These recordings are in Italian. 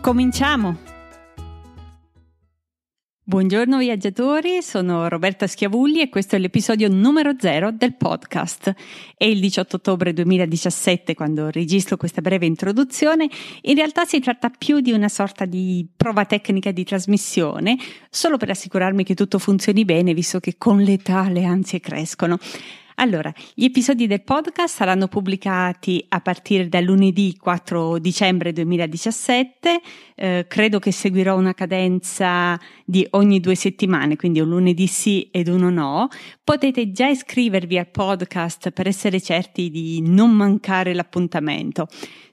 Cominciamo! Buongiorno viaggiatori, sono Roberta Schiavulli e questo è l'episodio numero 0 del podcast. È il 18 ottobre 2017 quando registro questa breve introduzione. In realtà si tratta più di una sorta di prova tecnica di trasmissione, solo per assicurarmi che tutto funzioni bene, visto che con l'età le ansie crescono. Allora, gli episodi del podcast saranno pubblicati a partire da lunedì 4 dicembre 2017. Eh, credo che seguirò una cadenza di ogni due settimane, quindi un lunedì sì ed uno no. Potete già iscrivervi al podcast per essere certi di non mancare l'appuntamento.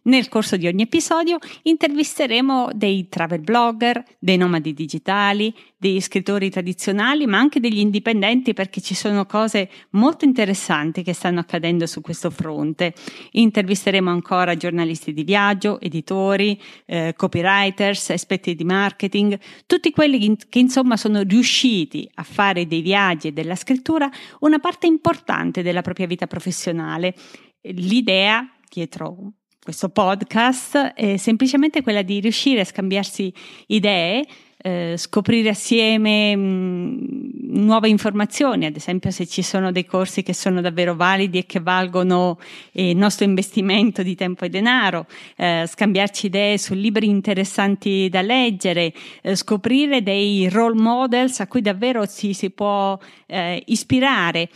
Nel corso di ogni episodio intervisteremo dei travel blogger, dei nomadi digitali, degli scrittori tradizionali, ma anche degli indipendenti perché ci sono cose molto interessanti che stanno accadendo su questo fronte. Intervisteremo ancora giornalisti di viaggio, editori, eh, copywriters, esperti di marketing, tutti quelli che insomma sono riusciti a fare dei viaggi e della scrittura una parte importante della propria vita professionale. L'idea dietro questo podcast è semplicemente quella di riuscire a scambiarsi idee, eh, scoprire assieme mh, mm, nuove informazioni, ad esempio se ci sono dei corsi che sono davvero validi e che valgono il nostro investimento di tempo e denaro, eh, scambiarci idee su libri interessanti da leggere, eh, scoprire dei role models a cui davvero ci si può eh, ispirare.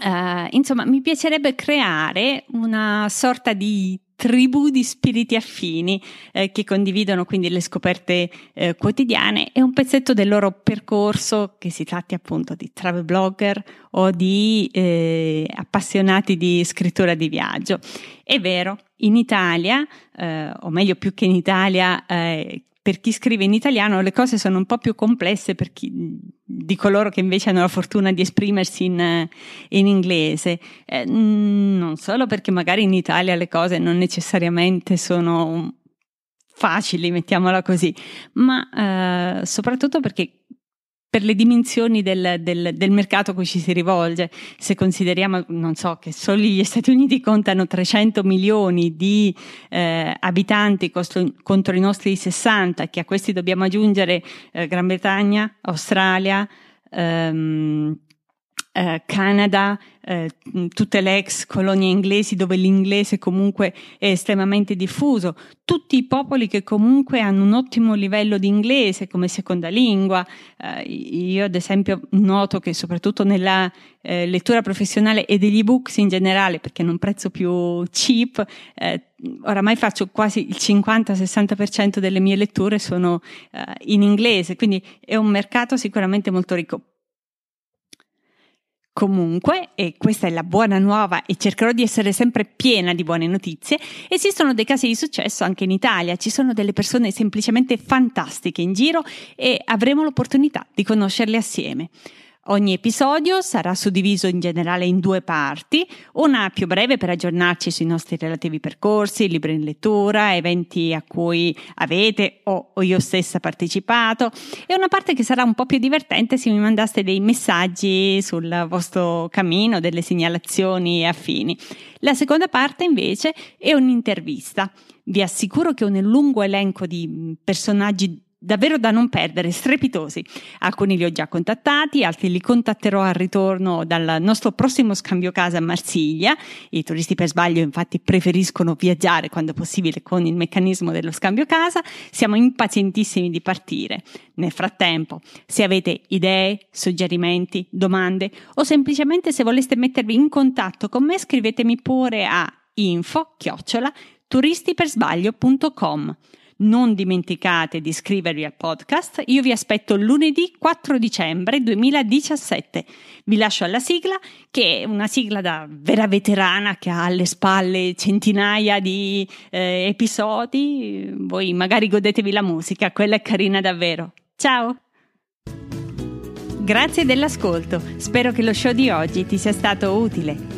Uh, insomma, mi piacerebbe creare una sorta di tribù di spiriti affini eh, che condividono quindi le scoperte eh, quotidiane e un pezzetto del loro percorso, che si tratti appunto di travel blogger o di eh, appassionati di scrittura di viaggio. È vero, in Italia, eh, o meglio più che in Italia, eh, per chi scrive in italiano le cose sono un po' più complesse per chi, di coloro che invece hanno la fortuna di esprimersi in, in inglese. Eh, non solo perché magari in Italia le cose non necessariamente sono facili, mettiamola così, ma eh, soprattutto perché per le dimensioni del, del, del, mercato a cui ci si rivolge. Se consideriamo, non so, che solo gli Stati Uniti contano 300 milioni di eh, abitanti contro, contro, i nostri 60, che a questi dobbiamo aggiungere eh, Gran Bretagna, Australia, ehm, eh, Canada, eh, tutte le ex colonie inglesi dove l'inglese comunque è estremamente diffuso, tutti i popoli che comunque hanno un ottimo livello di inglese come seconda lingua. Eh, io ad esempio noto che soprattutto nella eh, lettura professionale e degli ebooks in generale, perché non prezzo più cheap, eh, oramai faccio quasi il 50-60% delle mie letture sono eh, in inglese, quindi è un mercato sicuramente molto ricco Comunque, e questa è la buona nuova e cercherò di essere sempre piena di buone notizie, esistono dei casi di successo anche in Italia, ci sono delle persone semplicemente fantastiche in giro e avremo l'opportunità di conoscerle assieme. Ogni episodio sarà suddiviso in generale in due parti, una più breve per aggiornarci sui nostri relativi percorsi, libri in lettura, eventi a cui avete o, io stessa partecipato e una parte che sarà un po' più divertente se mi mandaste dei messaggi sul vostro cammino, delle segnalazioni affini. La seconda parte invece è un'intervista. Vi assicuro che ho un lungo elenco di personaggi davvero da non perdere, strepitosi. Alcuni li ho già contattati, altri li contatterò al ritorno dal nostro prossimo scambio casa a Marsiglia. I turisti per sbaglio infatti preferiscono viaggiare quando possibile con il meccanismo dello scambio casa. Siamo impazientissimi di partire. Nel frattempo, se avete idee, suggerimenti, domande o semplicemente se voleste mettervi in contatto con me, scrivetemi pure a info chiocciola turistipersbaglio.com Non dimenticate di iscrivervi al podcast. Io vi aspetto lunedì 4 dicembre 2017. Vi lascio alla sigla, che è una sigla da vera veterana che ha alle spalle centinaia di eh, episodi. Voi magari godetevi la musica, quella è carina davvero. Ciao! Grazie dell'ascolto, spero che lo show di oggi ti sia stato utile.